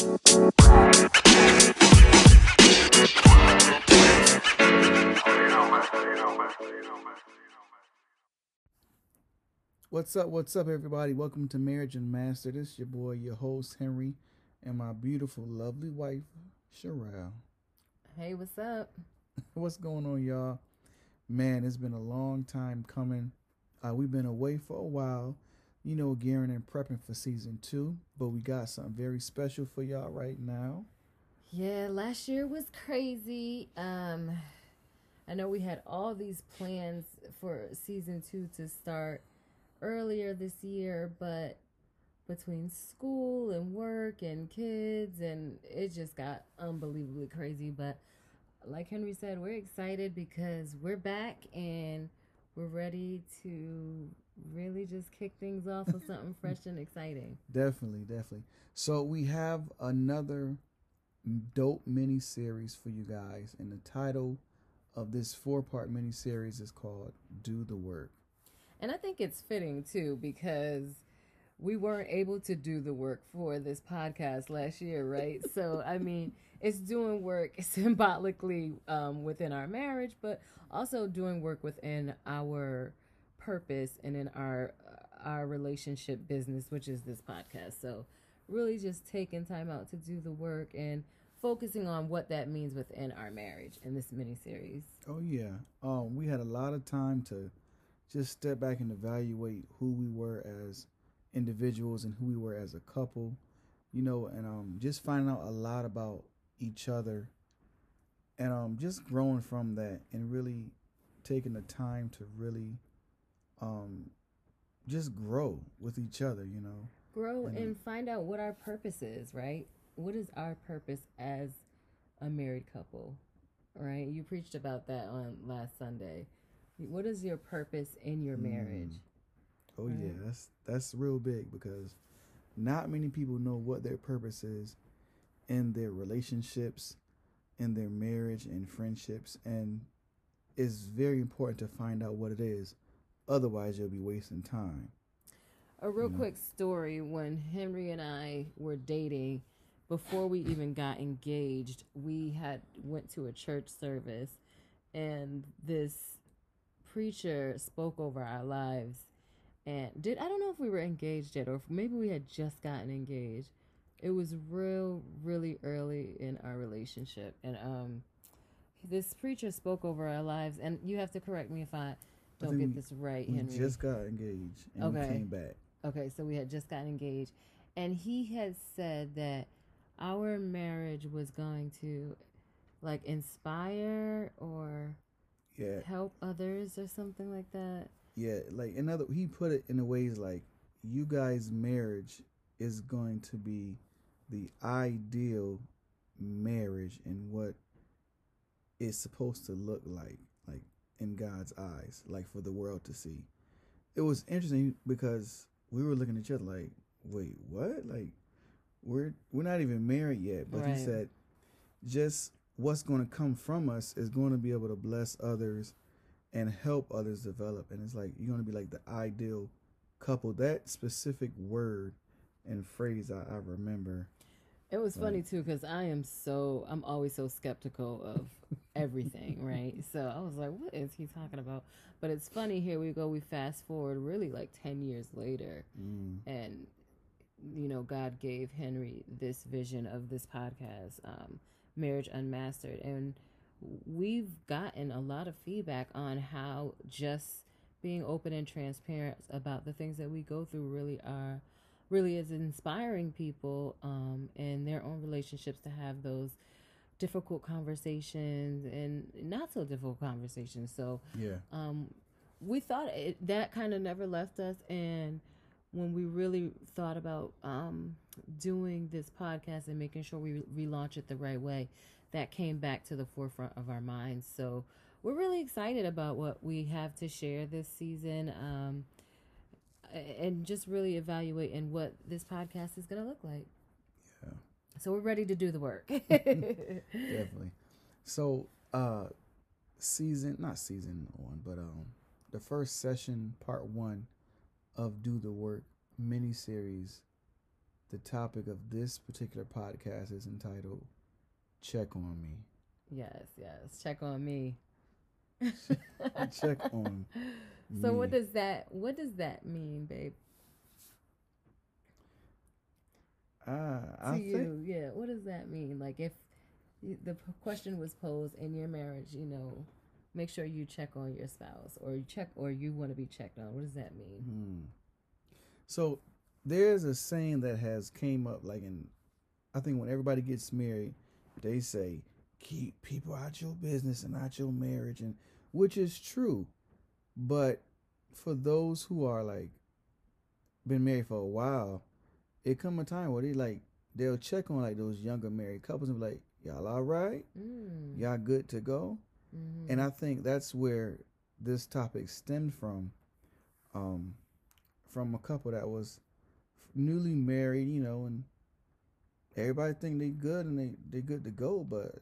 What's up? What's up, everybody? Welcome to Marriage Unmastered. This is your boy, your host Henry, and my beautiful, lovely wife, Sherelle. Hey, what's up? What's going on, y'all? Man, it's been a long time coming. Uh, we've been away for a while, you know, gearing and prepping for season two, but we got something very special for y'all right now. Yeah, last year was crazy. Um, I know we had all these plans for season two to start earlier this year, but between school and work and kids, and it just got unbelievably crazy. But like Henry said, we're excited because we're back and we're ready to really just kick things off with something fresh and exciting. Definitely, definitely. So we have another dope mini series for you guys, and the title of this four part mini series is called Do the Work. And I think it's fitting too because we weren't able to do the work for this podcast last year, right? so, I mean, it's doing work symbolically um, within our marriage, but also doing work within our purpose and in our our relationship business, which is this podcast. So, really, just taking time out to do the work and focusing on what that means within our marriage in this mini series. Oh yeah, um, we had a lot of time to just step back and evaluate who we were as individuals and who we were as a couple, you know, and um, just finding out a lot about each other and um, just growing from that and really taking the time to really um, just grow with each other, you know. Grow and, and find out what our purpose is, right? What is our purpose as a married couple, right? You preached about that on last Sunday what is your purpose in your marriage? Mm. Oh right? yeah, that's that's real big because not many people know what their purpose is in their relationships, in their marriage and friendships, and it's very important to find out what it is. Otherwise, you'll be wasting time. A real you know? quick story: when Henry and I were dating, before we even got engaged, we had went to a church service, and this preacher spoke over our lives and did I don't know if we were engaged yet or maybe we had just gotten engaged. It was real really early in our relationship and um this preacher spoke over our lives and you have to correct me if I don't get this right, Henry. we Henry. just got engaged and okay. we came back. Okay, so we had just gotten engaged and he had said that our marriage was going to like inspire or yeah help others or something like that yeah like another he put it in a ways like you guys marriage is going to be the ideal marriage and what it's supposed to look like in god's eyes like for the world to see it was interesting because we were looking at each other like wait what like we're we're not even married yet but right. he said just what's going to come from us is going to be able to bless others and help others develop. And it's like you're going to be like the ideal couple. That specific word and phrase I, I remember. It was like, funny too because I am so I'm always so skeptical of everything, right? So I was like, what is he talking about? But it's funny. Here we go. We fast forward really like ten years later, mm. and you know, God gave Henry this vision of this podcast. Um, Marriage Unmastered. And we've gotten a lot of feedback on how just being open and transparent about the things that we go through really are really is inspiring people um, in their own relationships to have those difficult conversations and not so difficult conversations. So yeah, um, we thought it, that kind of never left us, and when we really thought about um, doing this podcast and making sure we relaunch it the right way, that came back to the forefront of our minds. So we're really excited about what we have to share this season um, and just really evaluating what this podcast is going to look like. Yeah. So we're ready to do the work. Definitely. So, uh, season, not season one, but um, the first session, part one of Do the Work mini series the topic of this particular podcast is entitled "Check on Me." Yes, yes. Check on me. Check on. So what does that what does that mean, babe? Ah, To I you, yeah. What does that mean? Like if the question was posed in your marriage, you know, make sure you check on your spouse, or you check, or you want to be checked on. What does that mean? Hmm. So there's a saying that has came up like in I think when everybody gets married, they say keep people out your business and out your marriage and which is true. But for those who are like been married for a while, it come a time where they like they'll check on like those younger married couples and be like, Y'all all right? Mm. Y'all good to go? Mhm. and I think that's where this topic stemmed from, um, from a couple that was newly married, you know, and everybody think they good and they they good to go, but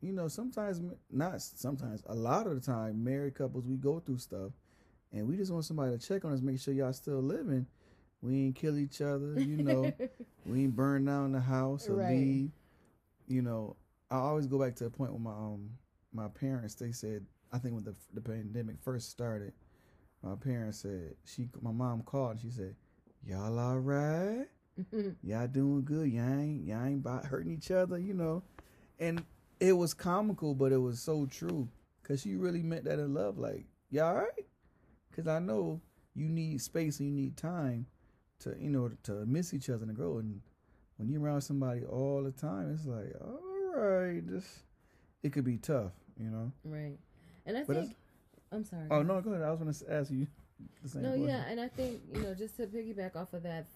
you know sometimes not sometimes a lot of the time married couples we go through stuff, and we just want somebody to check on us, make sure y'all still living. We ain't kill each other, you know. we ain't burn down the house or Right. leave. You know, I always go back to a point with my um my parents. They said I think when the the pandemic first started, my parents said she my mom called and she said, "Y'all all right? Y'all doing good? Y'all ain't y'all ain't about hurting each other, you know." And it was comical, but it was so true because she really meant that in love. Like, y'all all right? Because I know you need space and you need time to you know to miss each other and grow. And when you're around somebody all the time, it's like, all right, this it could be tough, you know. right. And I But think I'm sorry. Oh no, go ahead. I was going to ask you the same No, question. yeah, and I think you know, just to piggyback off of that,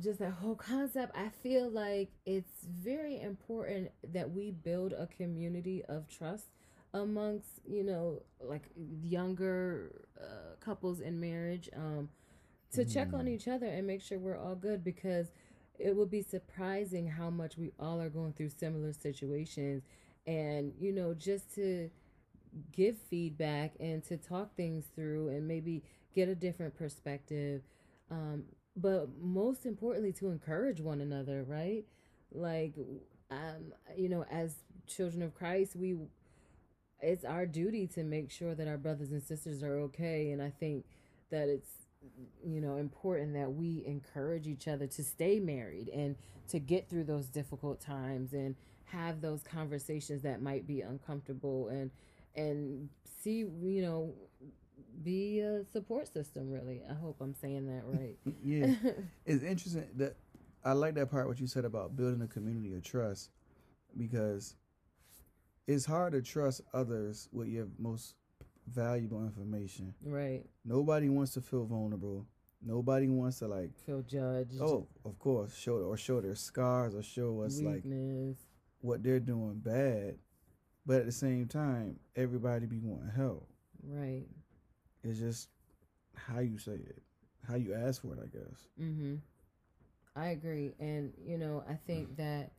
just that whole concept, I feel like it's very important that we build a community of trust amongst you know, like younger uh, couples in marriage, um, to check on Mhm. each other and make sure we're all good because it would be surprising how much we all are going through similar situations, and you know, just to give feedback and to talk things through and maybe get a different perspective um, but most importantly to encourage one another right like um, you know as children of christ we it's our duty to make sure that our brothers and sisters are okay and i think that it's you know important that we encourage each other to stay married and to get through those difficult times and have those conversations that might be uncomfortable and and see you know be a support system really. I hope i'm saying that right. Yeah, it's interesting that I like that part what you said about building a community of trust because it's hard to trust others with your most valuable information. right Nobody wants to feel vulnerable. Nobody wants to like feel judged oh, of course, show or show their scars or show us like weakness what they're doing bad. But at the same time, everybody be wanting help. right It's just how you say it, how you ask for it, I guess. Mm-hmm. I agree, and you know, I think that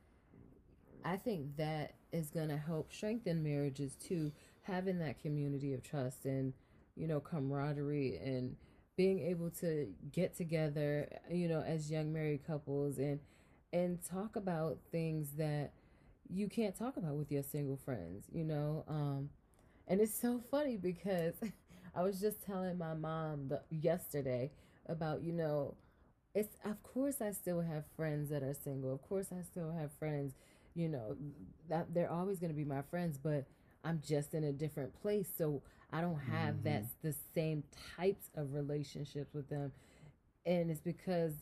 I think that is going to help strengthen marriages too, having that community of trust and you know camaraderie and being able to get together, you know, as young married couples and and talk about things that you can't talk about with your single friends, you know. Um, and it's so funny because I was just telling my mom the, yesterday about you know it's of course I still have friends that are single. Of course I still have friends, you know, that they're always going to be my friends, but I'm just in a different place, so I don't have mm-hmm. that the same types of relationships with them. And it's because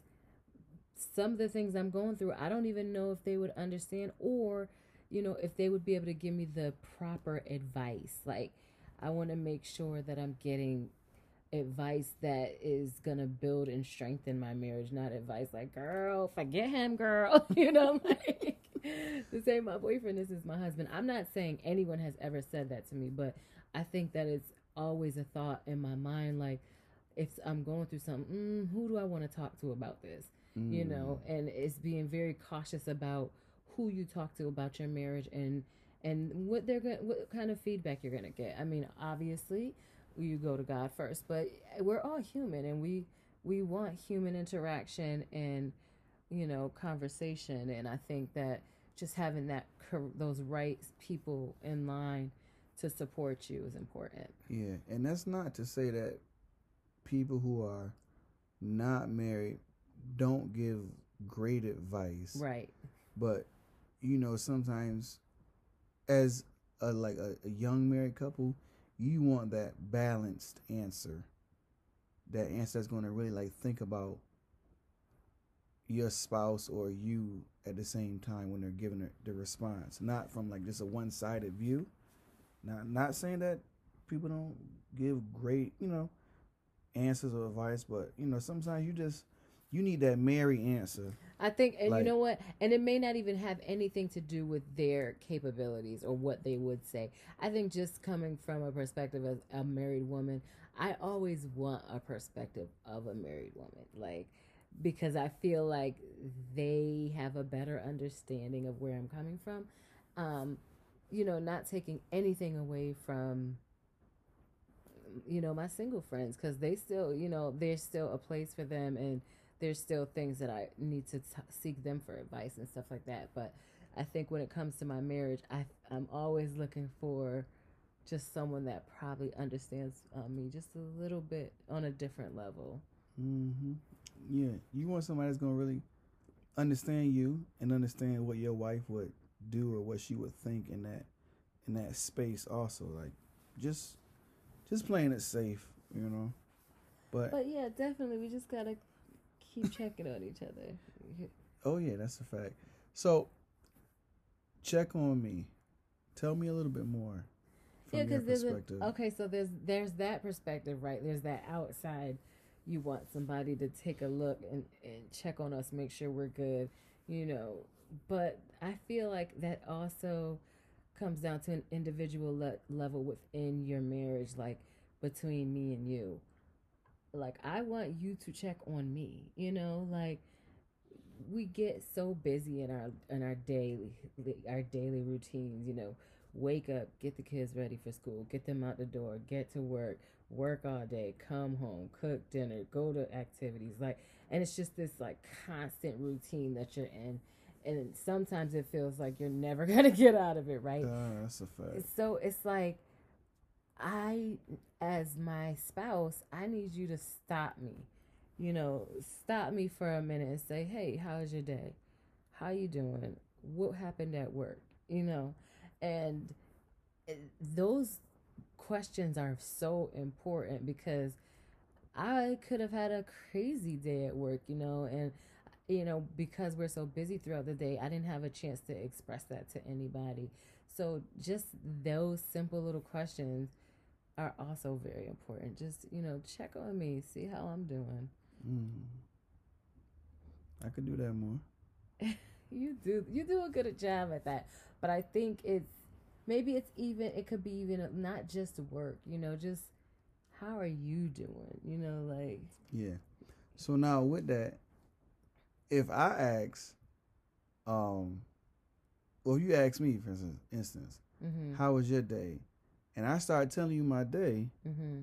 some of the things I'm going through, I don't even know if they would understand or you know, if they would be able to give me the proper advice. Like I want to make sure that I'm getting advice that is gonna build and strengthen my marriage, not advice like, girl, forget him, girl. you know, like to say my boyfriend, this is my husband. I'm not saying anyone has ever said that to me, but I think that it's always a thought in my mind, like if I'm going through something, mm, who do I want to talk to about this? You know, and it's being very cautious about who you talk to about your marriage and and what they're going what kind of feedback you're going to get. I mean, obviously, you go to God first, but we're all human and we we want human interaction and you know, conversation. And I think that just having that those right people in line to support you is important. Yeah, and that's not to say that people who are not married don't give great advice. Right. But you know, sometimes as a like a, a young married couple, you want that balanced answer. That answer that's going to really like think about your spouse or you at the same time when they're giving the, the response, not from like just a one sided view. Not not saying that people don't give great, you know, answers or advice, but you know sometimes you just you need that Mary answer. I think, and like, you know what? And it may not even have anything to do with their capabilities or what they would say. I think just coming from a perspective as a married woman, I always want a perspective of a married woman. Like, because I feel like they have a better understanding of where I'm coming from. Um, you know, not taking anything away from you know my single friends because they still you know there's still a place for them and there's still things that i need to t- seek them for advice and stuff like that but i think when it comes to my marriage I, i'm always looking for just someone that probably understands uh, me just a little bit on a different level mm-hmm. Yeah, you want somebody that's gonna really understand you and understand what your wife would do or what she would think in that in that space. Also, like just just playing it safe, you know. But but yeah, definitely, we just gotta keep checking on each other. Oh yeah, that's a fact. So check on me. Tell me a little bit more. yeah, because there's a, okay. So there's there's that perspective, right? There's that outside you want somebody to take a look and, and check on us, make sure we're good, you know. But I feel like that also comes down to an individual le- level within your marriage, like between me and you. Like, I want you to check on me, you know, like we get so busy in our in our daily our daily routines you know wake up get the kids ready for school get them out the door get to work work all day, come home, cook dinner, go to activities, like, and it's just this like constant routine that you're in, and sometimes it feels like you're never gonna get out of it, right? Uh, that's a fact. So it's like, I, as my spouse, I need you to stop me, you know, stop me for a minute and say, hey, how's your day? How you doing? What happened at work? You know, and eh, those questions are so important because I could have had a crazy day at work, you know, and you know, because we're so busy throughout the day, I didn't have a chance to express that to anybody. So just those simple little questions are also very important. Just, you know, check on me, see how I'm doing. Mm. I could do that more. you do you do a good job at that. But I think it's maybe it's even it could be even not just work you know just how are you doing you know like yeah so now with that if i ask um well you ask me for instance mm-hmm. how was your day and i start telling you my day mm-hmm.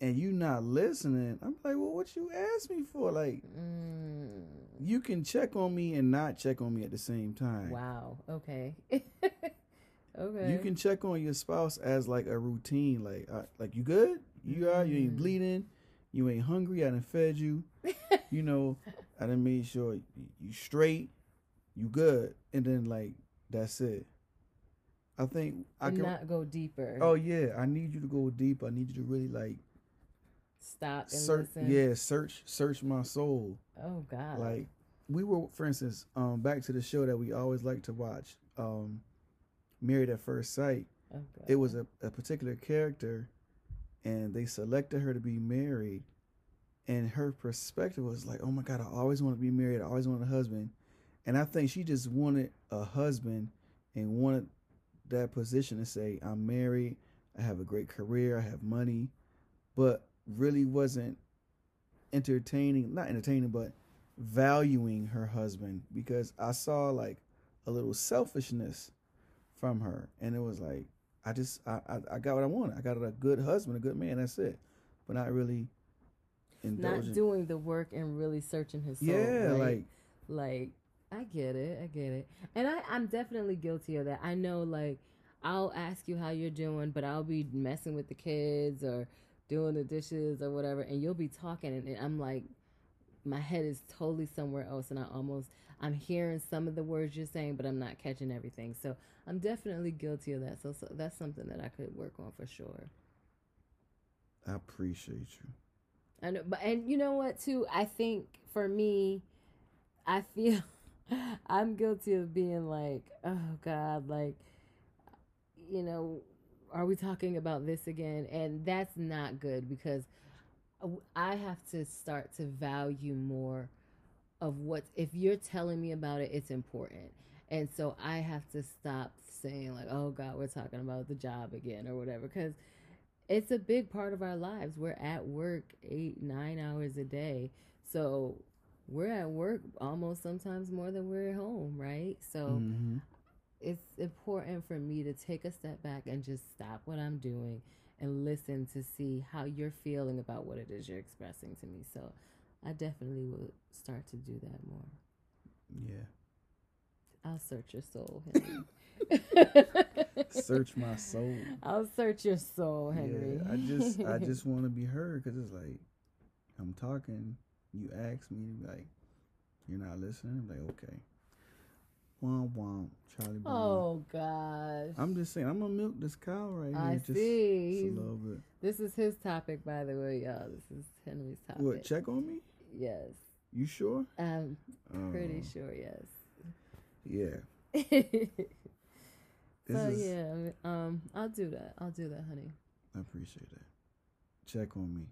and you not listening i'm like well what you asked me for like mm. You can check on me and not check on me at the same time wow okay Okay. You can check on your spouse as like a routine, like uh, like you good, you are, you ain't mm. bleeding, you ain't hungry. I done fed you, you know, I done made sure you straight, you good, and then like that's it. I think I and can not go deeper. Oh yeah, I need you to go deep. I need you to really like stop and search. Listen. Yeah, search search my soul. Oh God. Like we were, for instance, um, back to the show that we always like to watch. Um, Married at First Sight. Okay. It was a, a particular character, and they selected her to be married. And her perspective was like, oh my God, I always want to be married. I always want a husband. And I think she just wanted a husband and wanted that position to say, I'm married, I have a great career, I have money, but really wasn't entertaining, not entertaining, but valuing her husband because I saw like a little selfishness from her, and it was like I just I, I, I got what I wanted. I got a good husband, a good man. That's it, but not really indulging. Not doing the work and really searching his soul. Yeah, right? like like I get it, I get it, and I I'm definitely guilty of that. I know like I'll ask you how you're doing, but I'll be messing with the kids or doing the dishes or whatever, and you'll be talking, and, and I'm like, my head is totally somewhere else, and I almost I'm hearing some of the words you're saying, but I'm not catching everything. So I'm definitely guilty of that. So, so that's something that I could work on for sure. I appreciate you. I know, but and you know what too? I think for me, I feel I'm guilty of being like, oh God, like, you know, are we talking about this again? And that's not good because I have to start to value more of what if you're telling me about it, it's important. And so I have to stop saying like, "Oh God, we're talking about the job again" or whatever, because it's a big part of our lives. We're at work eight, nine hours a day, so we're at work almost sometimes more than we're at home, right? So mm-hmm. It's important for me to take a step back and just stop what I'm doing and listen to see how you're feeling about what it is you're expressing to me. So I definitely will start to do that more. Yeah. I'll search your soul, Henry. search my soul. I'll search your soul, Henry. Yeah, I just I just want to be heard because it's like I'm talking, you ask me like you're not listening. I'm like okay, womp womp, Charlie Brown. Oh gosh. I'm just saying I'm gonna milk this cow right here. I just, see. Just a little bit. This is his topic, by the way, y'all. This is Henry's topic. What? Check on me. Yes. You sure? I'm pretty uh, sure. Yes. Yeah. so is, yeah, um, I'll do that. I'll do that, honey. I appreciate that. Check on me.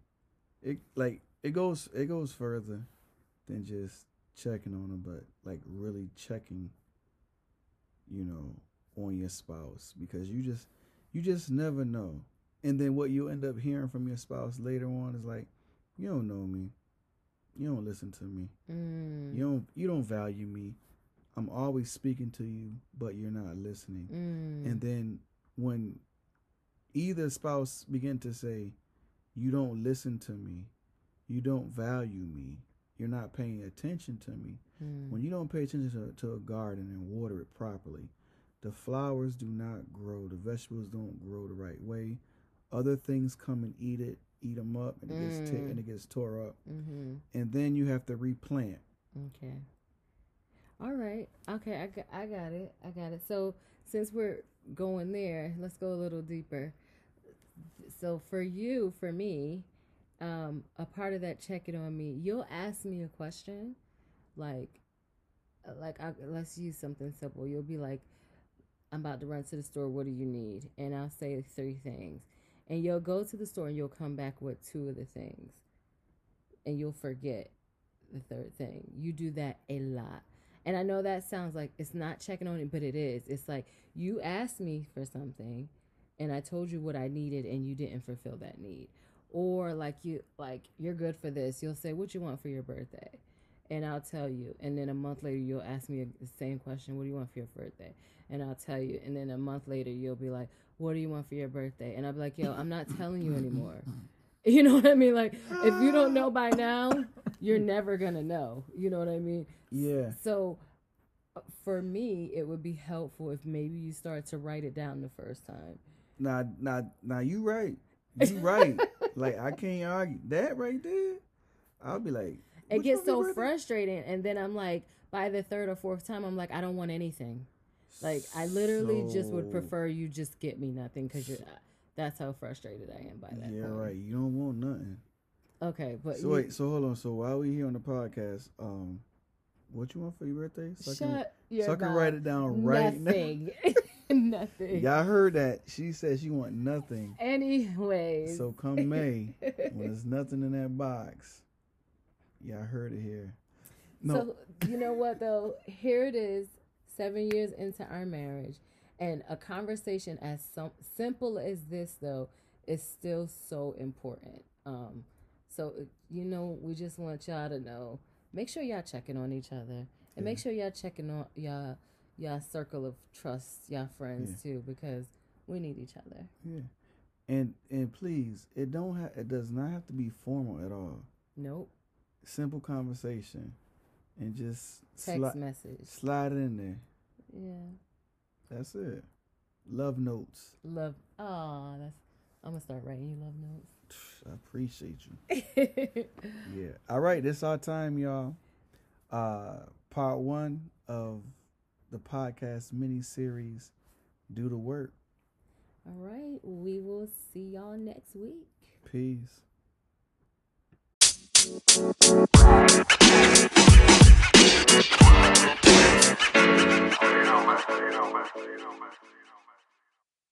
It like it goes it goes further than just checking on them, but like really checking, you know, on your spouse because you just you just never know. And then what you end up hearing from your spouse later on is like, you don't know me. You don't listen to me. Mm. You don't you don't value me. I'm always speaking to you, but you're not listening. Mm. And then when either spouse begin to say, You don't listen to me, you don't value me, you're not paying attention to me. Mm. When you don't pay attention to, to a garden and water it properly, the flowers do not grow, the vegetables don't grow the right way. Other things come and eat it eat them up and it mm. gets t- mm. and it gets tore up, mm-hmm. and then you have to replant. Okay. All right. Okay, I got, I got it. I got it. So since we're going there, let's go a little deeper. So for you, for me, um, a part of that checking on me, you'll ask me a question, like, like I, let's use something simple. You'll be like, "I'm about to run to the store. What do you need?" And I'll say three things and you'll go to the store and you'll come back with two of the things and you'll forget the third thing. You do that a lot. And I know that sounds like it's not checking on it, but it is. It's like you asked me for something and I told you what I needed and you didn't fulfill that need. Or like you like you're good for this. You'll say what you want for your birthday. And I'll tell you. And then a month later you'll ask me the same question, what do you want for your birthday? And I'll tell you. And then a month later you'll be like, what do you want for your birthday? And I'll be like, yo, I'm not telling you anymore. You know what I mean? Like, if you don't know by now, you're never going to know. You know what I mean? Yeah. So for me, it would be helpful if maybe you start to write it down the first time. Nah, nah, nah, you right. You right. like, I can't argue that right there. I'll be like, it gets so frustrating. And then I'm like, by the third or fourth time, I'm like, I don't want anything. Like I literally so, just would prefer you just get me nothing because you're. That's how frustrated I am by that. Yeah, point. right. You don't want nothing. Okay, but so you, wait. So hold on. So while we here on the podcast, um, what you want for your birthday? So Shut I can, so I can write it down right nothing. now. nothing. Y'all heard that? She said she want nothing. Anyway. So come May, when there's nothing in that box, y'all heard it here. No. So you know what though? Here it is seven years into our marriage. And a conversation as some, simple as this, though, is still so important. Um, so, you know, we just want y'all to know make sure y'all checking on each other and yeah. make sure y'all checking on y'all, y'all circle of trust, y'all friends yeah. too, because we need each other. Yeah. And and please, it don't have it does not have to be formal at all. Nope. Simple conversation and just Text sli- message. slide it in there. Yeah. That's it. Love notes. Love. Oh, that's. I'm gonna start writing you love notes. I appreciate you. Yeah. All right, this our time, y'all. Uh part one of the podcast mini series do the work. All right, we will see y'all next week. Peace.